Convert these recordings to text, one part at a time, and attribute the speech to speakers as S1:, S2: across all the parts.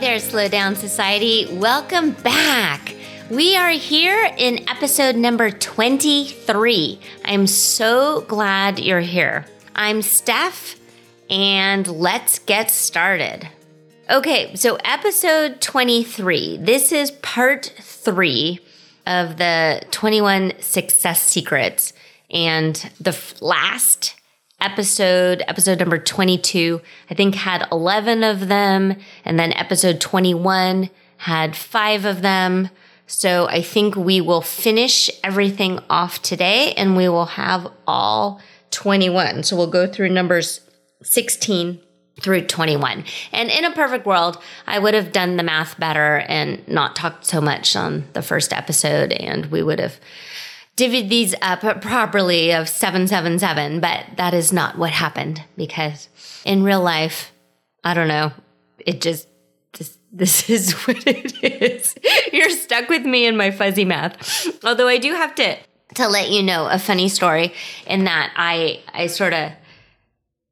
S1: There, Slow Down Society. Welcome back. We are here in episode number 23. I'm so glad you're here. I'm Steph, and let's get started. Okay, so episode 23. This is part three of the 21 success secrets. And the last episode, episode number 22, I think had 11 of them. And then episode 21 had five of them. So I think we will finish everything off today and we will have all 21. So we'll go through numbers 16 through 21. And in a perfect world, I would have done the math better and not talked so much on the first episode and we would have divvied these up properly of 777, but that is not what happened because in real life, I don't know, it just, this, this is what it is. You're stuck with me and my fuzzy math. Although I do have to, to let you know a funny story in that I, I sort of,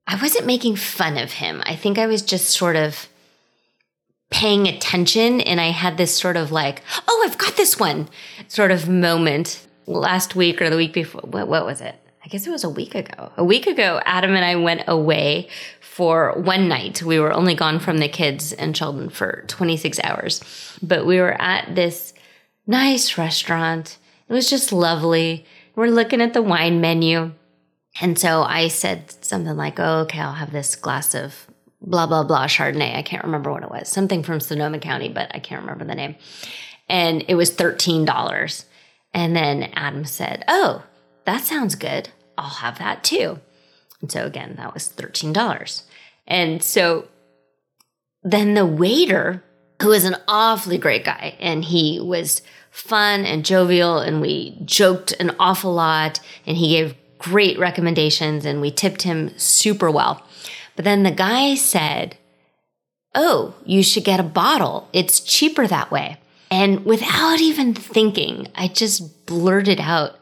S1: I wasn't making fun of him. I think I was just sort of paying attention and I had this sort of like, oh, I've got this one sort of moment last week or the week before. What, what was it? I guess it was a week ago. A week ago, Adam and I went away for one night. We were only gone from the kids and Sheldon for 26 hours, but we were at this nice restaurant. It was just lovely. We're looking at the wine menu. And so I said something like, oh, okay, I'll have this glass of blah, blah, blah Chardonnay. I can't remember what it was. Something from Sonoma County, but I can't remember the name. And it was $13. And then Adam said, Oh, that sounds good. I'll have that too. And so again, that was $13. And so then the waiter, who was an awfully great guy, and he was fun and jovial, and we joked an awful lot, and he gave great recommendations, and we tipped him super well. But then the guy said, Oh, you should get a bottle. It's cheaper that way. And without even thinking, I just blurted out,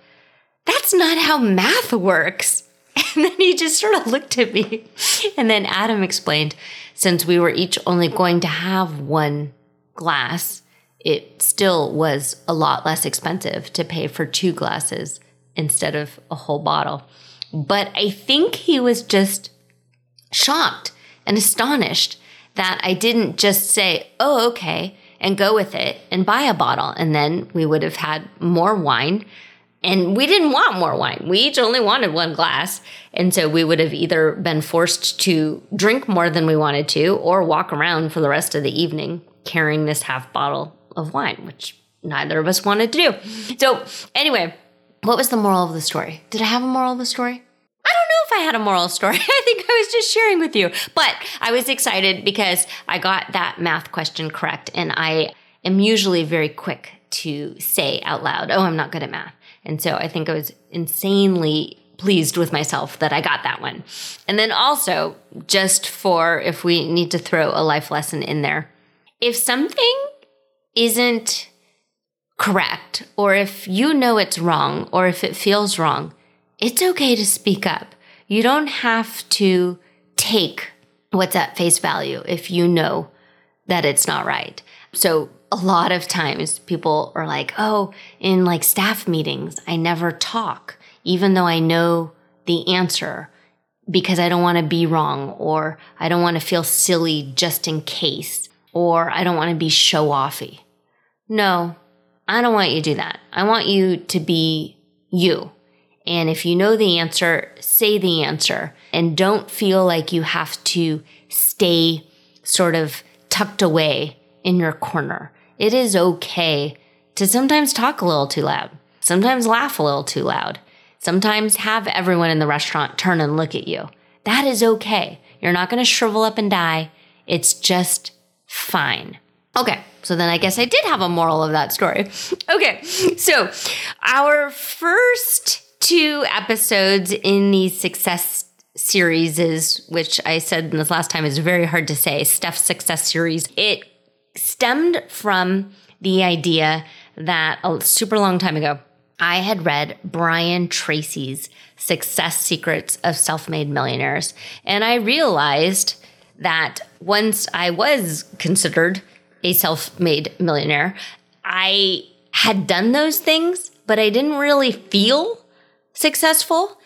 S1: That's not how math works. And then he just sort of looked at me. And then Adam explained, since we were each only going to have one glass, it still was a lot less expensive to pay for two glasses instead of a whole bottle. But I think he was just shocked and astonished that I didn't just say, oh, okay, and go with it and buy a bottle. And then we would have had more wine. And we didn't want more wine. We each only wanted one glass. And so we would have either been forced to drink more than we wanted to or walk around for the rest of the evening carrying this half bottle of wine, which neither of us wanted to do. So, anyway, what was the moral of the story? Did I have a moral of the story? If I had a moral story. I think I was just sharing with you. But I was excited because I got that math question correct. And I am usually very quick to say out loud, oh, I'm not good at math. And so I think I was insanely pleased with myself that I got that one. And then also, just for if we need to throw a life lesson in there, if something isn't correct, or if you know it's wrong, or if it feels wrong, it's okay to speak up. You don't have to take what's at face value if you know that it's not right. So a lot of times people are like, oh, in like staff meetings, I never talk, even though I know the answer because I don't want to be wrong or I don't want to feel silly just in case or I don't want to be show offy. No, I don't want you to do that. I want you to be you. And if you know the answer, say the answer and don't feel like you have to stay sort of tucked away in your corner. It is okay to sometimes talk a little too loud, sometimes laugh a little too loud, Sometimes have everyone in the restaurant turn and look at you. That is okay. You're not going to shrivel up and die. It's just fine. Okay, so then I guess I did have a moral of that story. Okay, so our first two episodes in the success series is, which I said in this last time is very hard to say, Steph's success series. It stemmed from the idea that a super long time ago, I had read Brian Tracy's Success Secrets of Self Made Millionaires. And I realized that once I was considered a self made millionaire, I had done those things, but I didn't really feel successful.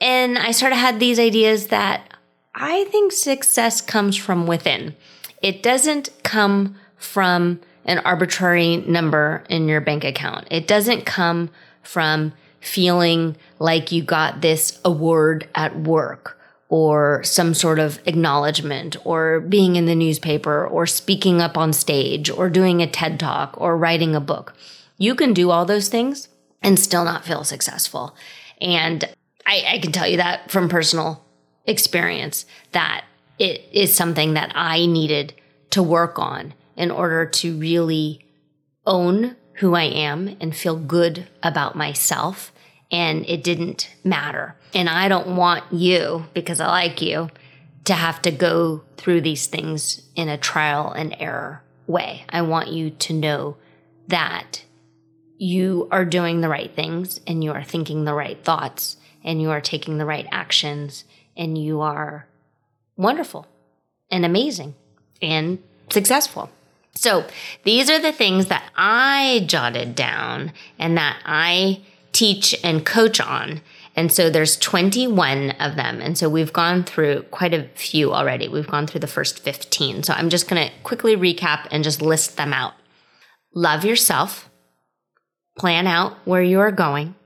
S1: And I sort of had these ideas that I think success comes from within. It doesn't come from an arbitrary number in your bank account. It doesn't come from feeling like you got this award at work or some sort of acknowledgement or being in the newspaper or speaking up on stage or doing a TED talk or writing a book. You can do all those things and still not feel successful. And I, I can tell you that from personal experience that it is something that I needed to work on in order to really own who I am and feel good about myself. And it didn't matter. And I don't want you, because I like you, to have to go through these things in a trial and error way. I want you to know that you are doing the right things and you are thinking the right thoughts and you are taking the right actions and you are wonderful and amazing and successful. So these are the things that I jotted down and that I teach and coach on. And so there's 21 of them. And so we've gone through quite a few already. We've gone through the first 15. So I'm just going to quickly recap and just list them out. Love yourself. Plan out where you are going.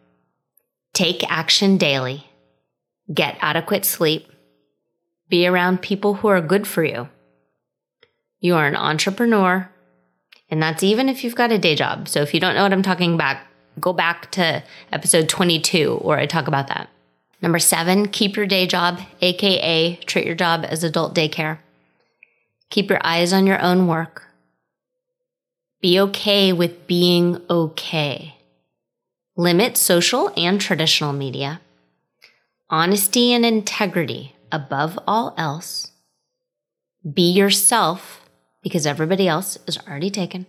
S1: Take action daily. Get adequate sleep. Be around people who are good for you. You are an entrepreneur. And that's even if you've got a day job. So if you don't know what I'm talking about, go back to episode 22 where I talk about that. Number seven, keep your day job, AKA treat your job as adult daycare. Keep your eyes on your own work. Be okay with being okay. Limit social and traditional media. Honesty and integrity above all else. Be yourself because everybody else is already taken.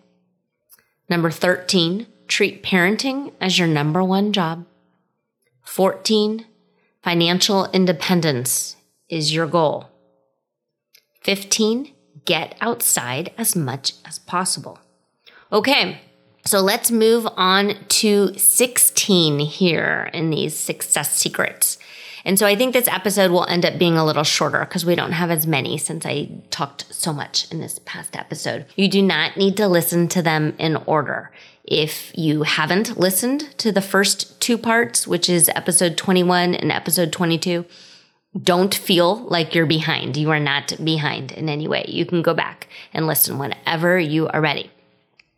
S1: Number 13, treat parenting as your number one job. 14, financial independence is your goal. 15, get outside as much as possible. Okay, so let's move on to 16 here in these success secrets. And so I think this episode will end up being a little shorter because we don't have as many since I talked so much in this past episode. You do not need to listen to them in order. If you haven't listened to the first two parts, which is episode 21 and episode 22, don't feel like you're behind. You are not behind in any way. You can go back and listen whenever you are ready.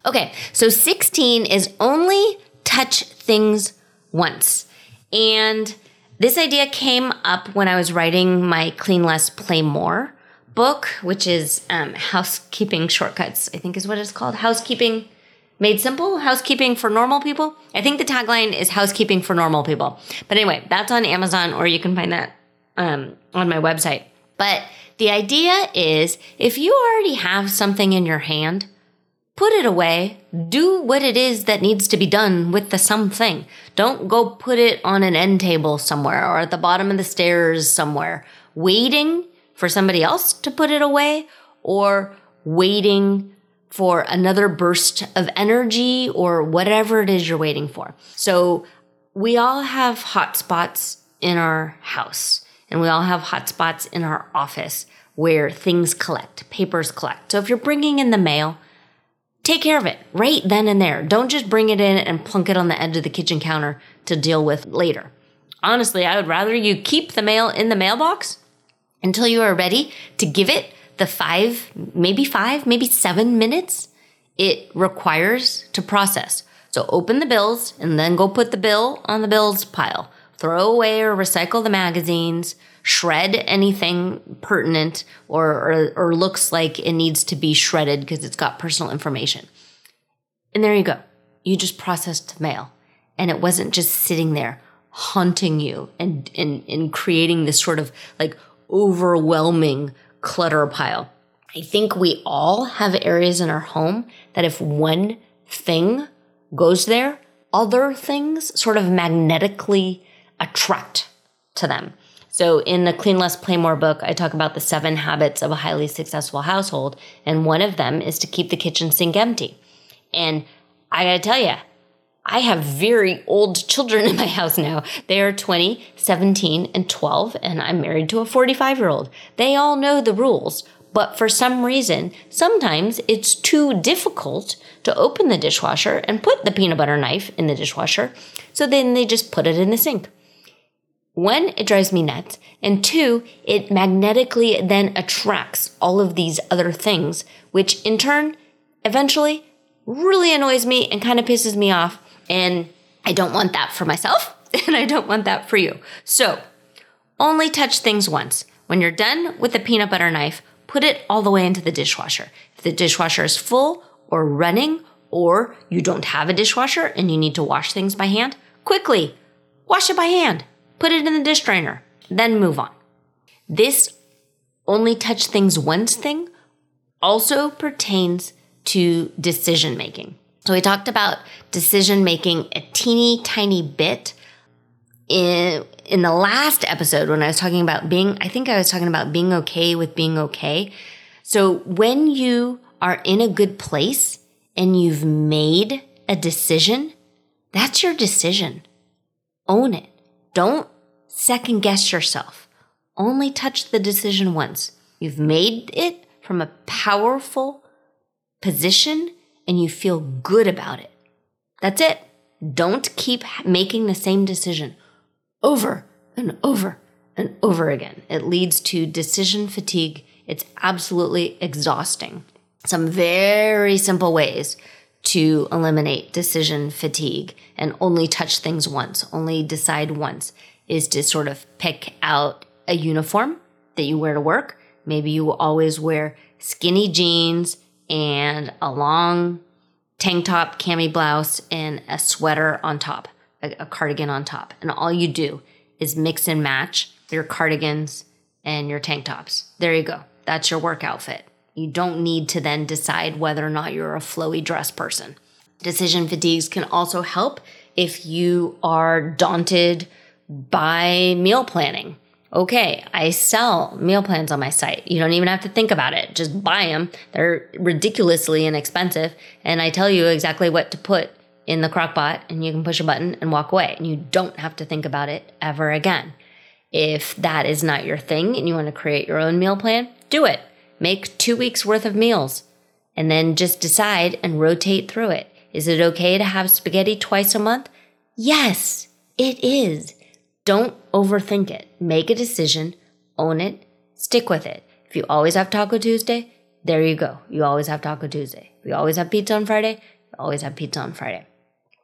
S1: Okay, so 16 is only touch things once. And this idea came up when I was writing my Clean Less, Play More book, which is um, Housekeeping Shortcuts, I think is what it's called. Housekeeping Made Simple, Housekeeping for Normal People. I think the tagline is Housekeeping for Normal People. But anyway, that's on Amazon or you can find that um, on my website. But the idea is if you already have something in your hand, put it away. Do what it is that needs to be done with the something. Don't go put it on an end table somewhere or at the bottom of the stairs somewhere, waiting for somebody else to put it away or waiting for another burst of energy or whatever it is you're waiting for. So we all have hot spots in our house and we all have hot spots in our office where things collect, papers collect. So if you're bringing in the mail, take care of it right then and there. Don't just bring it in and plunk it on the edge of the kitchen counter to deal with later. Honestly, I would rather you keep the mail in the mailbox until you are ready to give it the five, maybe five, maybe seven minutes it requires to process. So open the bills and then go put the bill on the bills pile. throw away or recycle the magazines, shred anything pertinent or, or, or looks like it needs to be shredded because it's got personal information. And there you go. You just processed mail. And it wasn't just sitting there haunting you and, and, and creating this sort of like overwhelming clutter pile. I think we all have areas in our home that if one thing goes there, other things sort of magnetically attract to them. So in the Clean Less Play More book, I talk about the seven habits of a highly successful household. And one of them is to keep the kitchen sink empty. And I gotta tell you, I have very old children in my house now. They are 20, 17, and 12, and I'm married to a 45 year old. They all know the rules, but for some reason, sometimes it's too difficult to open the dishwasher and put the peanut butter knife in the dishwasher. So then they just put it in the sink. One, it drives me nuts. And two, it magnetically then attracts all of these other things, which in turn, eventually really annoys me and kind of pisses me off. And I don't want that for myself and I don't want that for you. So only touch things once. When you're done with the peanut butter knife, put it all the way into the dishwasher. If the dishwasher is full or running, or you don't have a dishwasher and you need to wash things by hand, quickly wash it by hand put it in the dish drainer, then move on. This only touch things once thing also pertains to decision making. So we talked about decision making a teeny tiny bit in in the last episode when I was talking about being I think I was talking about being okay with being okay. So when you are in a good place and you've made a decision, that's your decision. Own it. Don't second guess yourself. Only touch the decision once. You've made it from a powerful position and you feel good about it. That's it. Don't keep making the same decision over and over and over again. It leads to decision fatigue. It's absolutely exhausting. Some very simple ways to eliminate decision fatigue and only touch things once, only decide once, is to sort of pick out a uniform that you wear to work. Maybe you always wear skinny jeans and a long tank top, cami blouse, and a sweater on top, a, a cardigan on top. And all you do is mix and match your cardigans and your tank tops. There you go. That's your work outfit. You don't need to then decide whether or not you're a flowy dress person. Decision fatigues can also help if you are daunted by meal planning. Okay, I sell meal plans on my site. You don't even have to think about it. Just buy them. They're ridiculously inexpensive. And I tell you exactly what to put in the crock pot and you can push a button and walk away. And you don't have to think about it ever again. If that is not your thing and you want to create your own meal plan, do it. Make two weeks worth of meals and then just decide and rotate through it. Is it okay to have spaghetti twice a month? Yes, it is. Don't overthink it. Make a decision, own it, stick with it. If you always have Taco Tuesday, there you go. You always have Taco Tuesday. If you always have pizza on Friday, you always have pizza on Friday.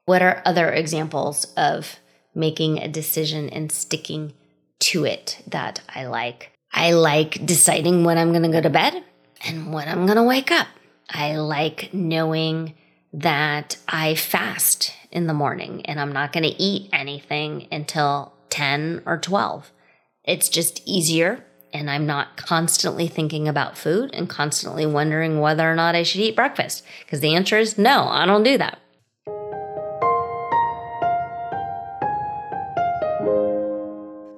S1: What are other examples of making a decision and sticking to it that I like? I like deciding when I'm going to go to bed and when I'm going to wake up. I like knowing that I fast in the morning and I'm not going to eat anything until 10 or 12. It's just easier and I'm not constantly thinking about food and constantly wondering whether or not I should eat breakfast because the answer is no, I don't do that.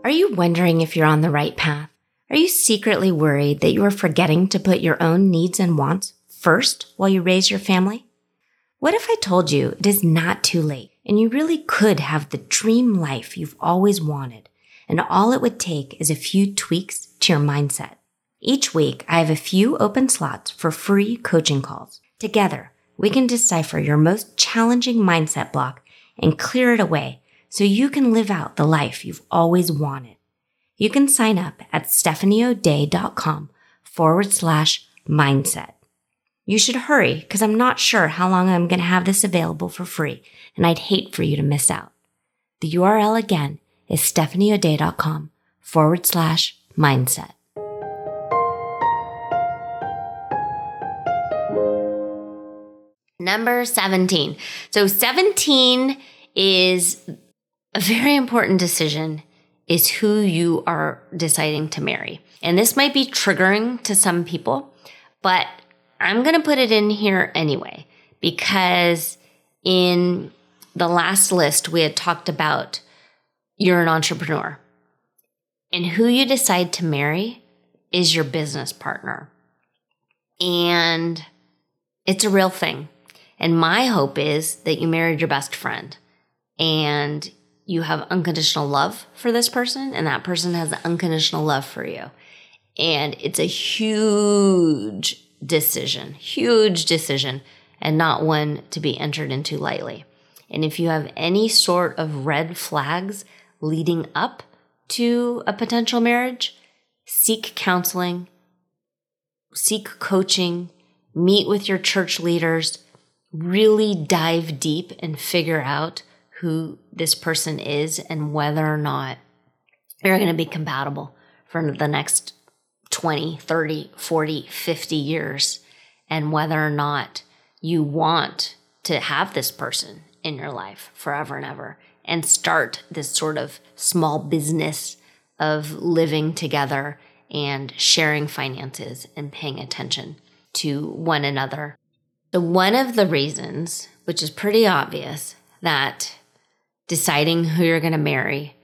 S1: Are you wondering if you're on the right path? Are you secretly worried that you are forgetting to put your own needs and wants first while you raise your family? What if I told you it is not too late and you really could have the dream life you've always wanted and all it would take is a few tweaks to your mindset? Each week, I have a few open slots for free coaching calls. Together, we can decipher your most challenging mindset block and clear it away so you can live out the life you've always wanted you can sign up at stephanieodea.com forward slash mindset. You should hurry because I'm not sure how long I'm going to have this available for free and I'd hate for you to miss out. The URL again is stephanieodea.com forward slash mindset. Number 17. So 17 is a very important decision is who you are deciding to marry. And this might be triggering to some people, but I'm going to put it in here anyway because in the last list we had talked about you're an entrepreneur. And who you decide to marry is your business partner. And it's a real thing. And my hope is that you married your best friend and you have unconditional love for this person, and that person has unconditional love for you. And it's a huge decision, huge decision, and not one to be entered into lightly. And if you have any sort of red flags leading up to a potential marriage, seek counseling, seek coaching, meet with your church leaders, really dive deep and figure out who this person is and whether or not you're going to be compatible for the next 20, 30, 40, 50 years, and whether or not you want to have this person in your life forever and ever and start this sort of small business of living together and sharing finances and paying attention to one another. So, one of the reasons, which is pretty obvious, that deciding who you're going to marry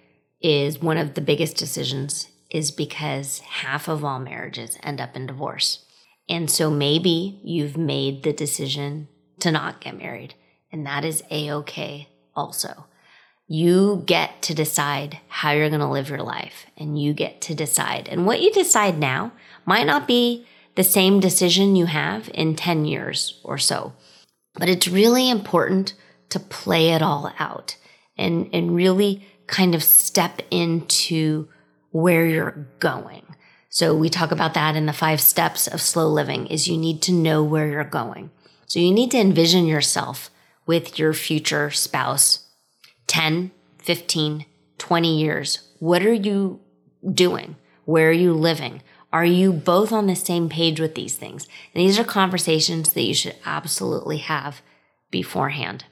S1: is one of the biggest decisions is because half of all marriages end up in divorce. And so maybe you've made the decision to not get married, and that is a okay also. You get to decide how you're going to live your life, and you get to decide. And what you decide now might not be the same decision you have in 10 years or so, but it's really important to play it all out and, and really kind of step into where you're going. So we talk about that in the five steps of slow living is you need to know where you're going. So you need to envision yourself with your future spouse 10, 15, 20 years. What are you doing? Where are you living? Are you both on the same page with these things? And these are conversations that you should absolutely have beforehand.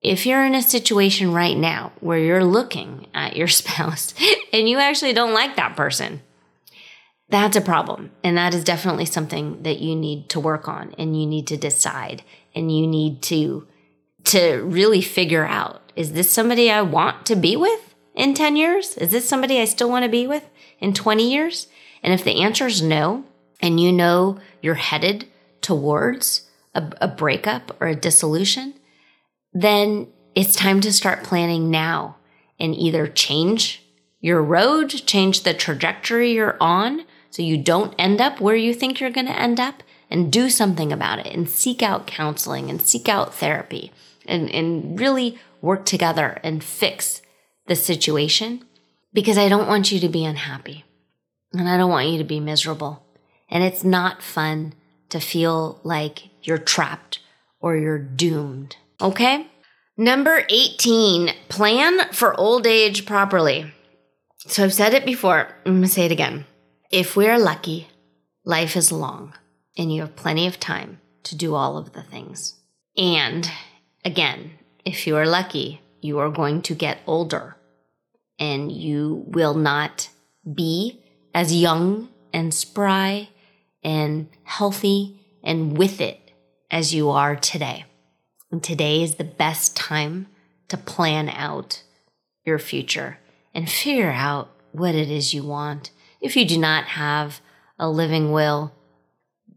S1: If you're in a situation right now where you're looking at your spouse and you actually don't like that person, that's a problem. And that is definitely something that you need to work on and you need to decide and you need to to really figure out is this somebody I want to be with in 10 years? Is this somebody I still want to be with in 20 years? And if the answer is no, and you know you're headed towards a, a breakup or a dissolution, then it's time to start planning now and either change your road, change the trajectory you're on so you don't end up where you think you're going to end up and do something about it and seek out counseling and seek out therapy and, and really work together and fix the situation because I don't want you to be unhappy and I don't want you to be miserable. And it's not fun to feel like you're trapped or you're doomed. Okay. Number 18, plan for old age properly. So I've said it before. I'm going to say it again. If we are lucky, life is long and you have plenty of time to do all of the things. And again, if you are lucky, you are going to get older and you will not be as young and spry and healthy and with it as you are today. And today is the best time to plan out your future and figure out what it is you want. If you do not have a living will,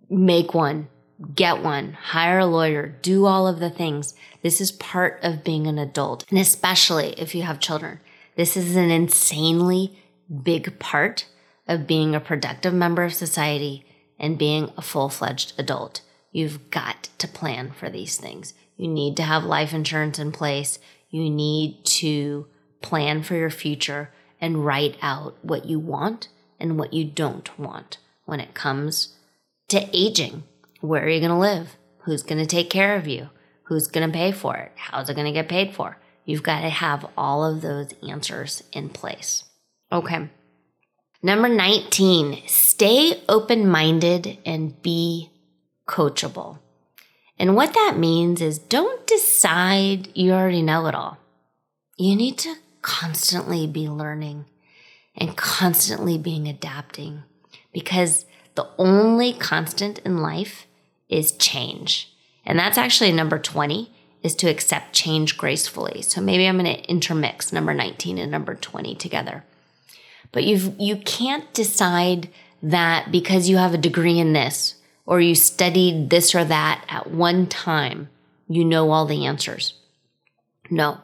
S1: make one, get one, hire a lawyer, do all of the things. This is part of being an adult. And especially if you have children, this is an insanely big part of being a productive member of society and being a full fledged adult. You've got to plan for these things. You need to have life insurance in place. You need to plan for your future and write out what you want and what you don't want when it comes to aging. Where are you going to live? Who's going to take care of you? Who's going to pay for it? How's it going to get paid for? You've got to have all of those answers in place. Okay. Number 19, stay open minded and be coachable. And what that means is don't decide you already know it all. You need to constantly be learning and constantly being adapting because the only constant in life is change. And that's actually number 20 is to accept change gracefully. So maybe I'm going to intermix number 19 and number 20 together. But you you can't decide that because you have a degree in this or you studied this or that at one time, you know all the answers. No.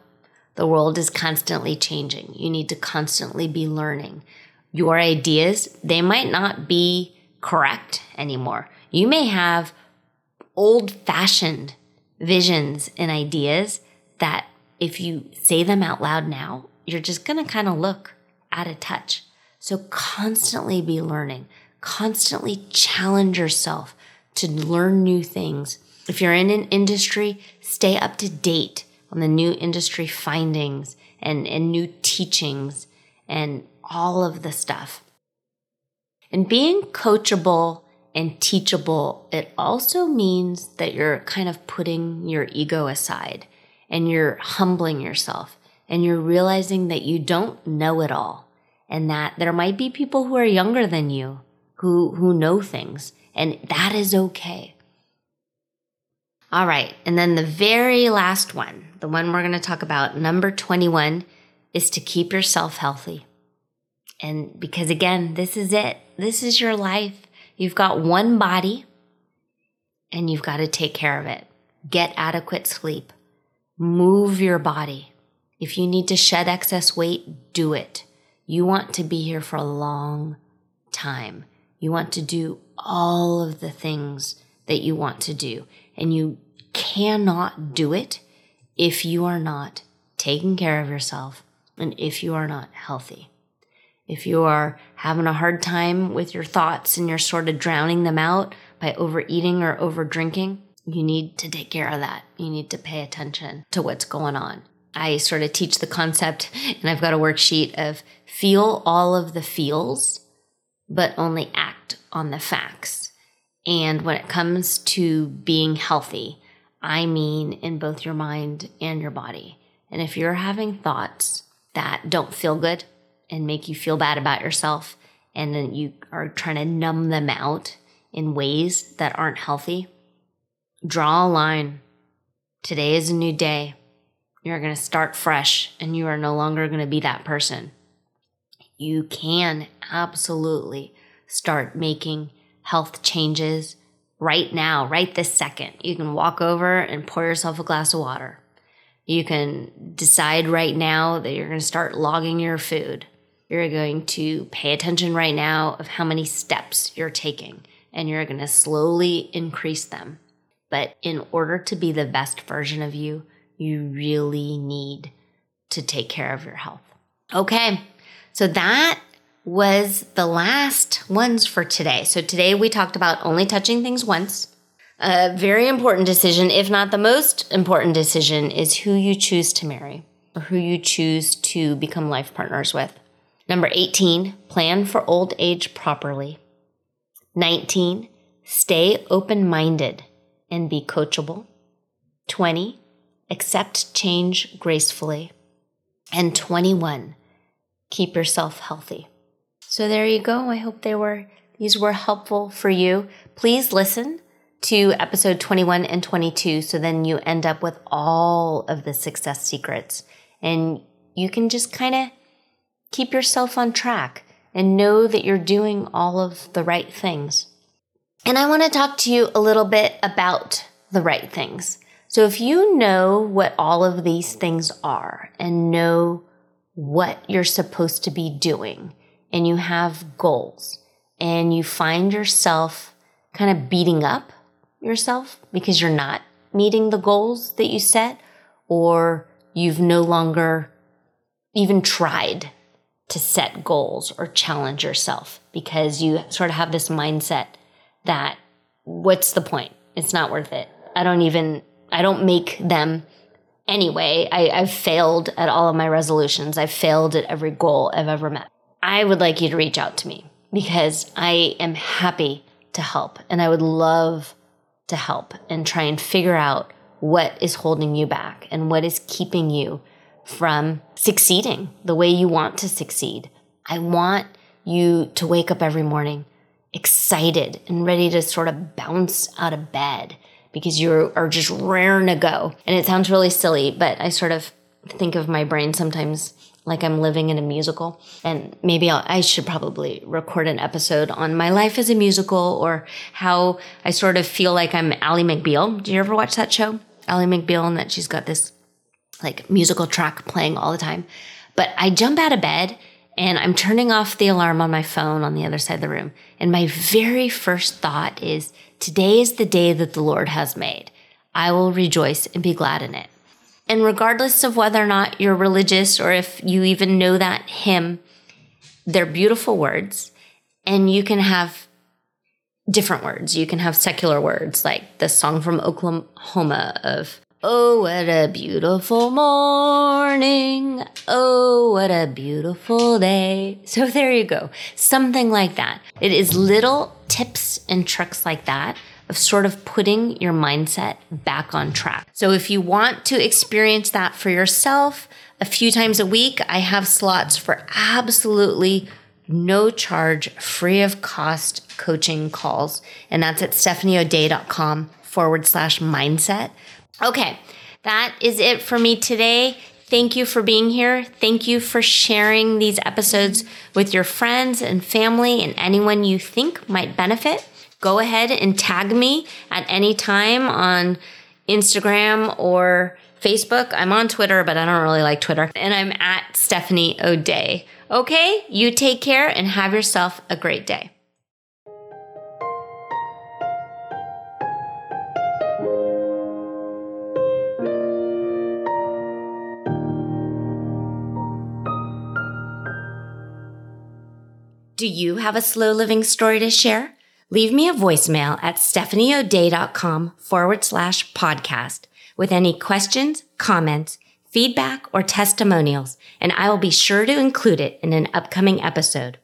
S1: The world is constantly changing. You need to constantly be learning. Your ideas, they might not be correct anymore. You may have old fashioned visions and ideas that if you say them out loud now, you're just going to kind of look out of touch. So constantly be learning, constantly challenge yourself to learn new things. If you're in an industry, stay up to date on the new industry findings and, and new teachings and all of the stuff. And being coachable and teachable, it also means that you're kind of putting your ego aside and you're humbling yourself and you're realizing that you don't know it all and that there might be people who are younger than you who, who know things and that is okay. All right. And then the very last one, the one we're going to talk about, number 21, is to keep yourself healthy. And because again, this is it. This is your life. You've got one body and you've got to take care of it. Get adequate sleep. Move your body. If you need to shed excess weight, do it. You want to be here for a long time. You want to do all of the things that you want to do. And you cannot do it if you are not taking care of yourself and if you are not healthy. If you are having a hard time with your thoughts and you're sort of drowning them out by overeating or over drinking, you need to take care of that. You need to pay attention to what's going on. I sort of teach the concept, and I've got a worksheet of feel all of the feels, but only act on the facts. And when it comes to being healthy, I mean in both your mind and your body. And if you're having thoughts that don't feel good, and make you feel bad about yourself and then you are trying to numb them out in ways that aren't healthy, draw a line. Today is a new day. You're going to start fresh and you are no longer going to be that person. You can absolutely start making health changes right now, right this second. You can walk over and pour yourself a glass of water. You can decide right now that you're going to start logging your food. You're going to pay attention right now of how many steps you're taking and you're going to slowly increase them. But in order to be the best version of you, you really need to take care of your health. Okay. So that was the last ones for today. So today we talked about only touching things once. A very important decision, if not the most important decision, is who you choose to marry or who you choose to become life partners with. Number 18, plan for old age properly. 19, stay open minded and be coachable. 20, accept change gracefully. And 21, keep yourself healthy. So there you go. I hope they were these were helpful for you. Please listen to episode 21 and 22 so then you end up with all of the success secrets and you can just kind of keep yourself on track and know that you're doing all of the right things. And I want to talk to you a little bit about the right things. So if you know what all of these things are and know what you're supposed to be doing and you have goals and you find yourself kind of beating up yourself because you're not meeting the goals that you set or you've no longer even tried to set goals or challenge yourself because you sort of have this mindset that what's the point? It's not worth it. I don't even, I don't make them anyway, I, I've failed at all of my resolutions. I've failed at every goal I've ever met. I would like you to reach out to me because I am happy to help and I would love to help and try and figure out what is holding you back and what is keeping you from succeeding the way you want to succeed. I want you to wake up every morning excited and ready to sort of bounce out of bed because you are just raring to go. And it sounds really silly, but I sort of think of my brain sometimes like I'm living in a musical. And maybe I'll, i should probably record an episode on my life as a musical or how I sort of feel like I'm Ally McBeal. Do you ever watch that show? Ally McBeal, and that she's got this like musical track playing all the time. But I jump out of bed and I'm turning off the alarm on my phone on the other side of the room. And my very first thought is, today is the day that the Lord has made. I will rejoice and be glad in it. And regardless of whether or not you're religious or if you even know that hymn, they're beautiful words. And you can have different words. You can have secular words like the song from Oklahoma of Oh, what a beautiful morning. Oh, what a beautiful day. So there you go. Something like that. It is little tips and tricks like that of sort of putting your mindset back on track. So if you want to experience that for yourself a few times a week, I have slots for absolutely no charge, free of cost coaching calls. And that's at stephanieodea.com forward slash mindset. Okay, that is it for me today. Thank you for being here. Thank you for sharing these episodes with your friends and family and anyone you think might benefit. Go ahead and tag me at any time on Instagram or Facebook. I'm on Twitter, but I don't really like Twitter. And I'm at Stephanie O'Dea. Okay, you take care and have yourself a great day. Do you have a slow living story to share? Leave me a voicemail at stephanieodea.com forward slash podcast with any questions, comments, feedback, or testimonials, and I will be sure to include it in an upcoming episode.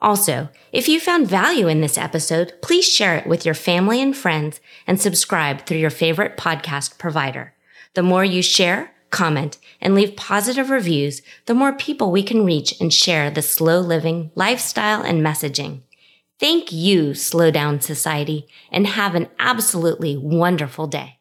S1: Also, if you found value in this episode, please share it with your family and friends and subscribe through your favorite podcast provider. The more you share, comment, and leave positive reviews, the more people we can reach and share the slow living lifestyle and messaging. Thank you, Slow Down Society, and have an absolutely wonderful day.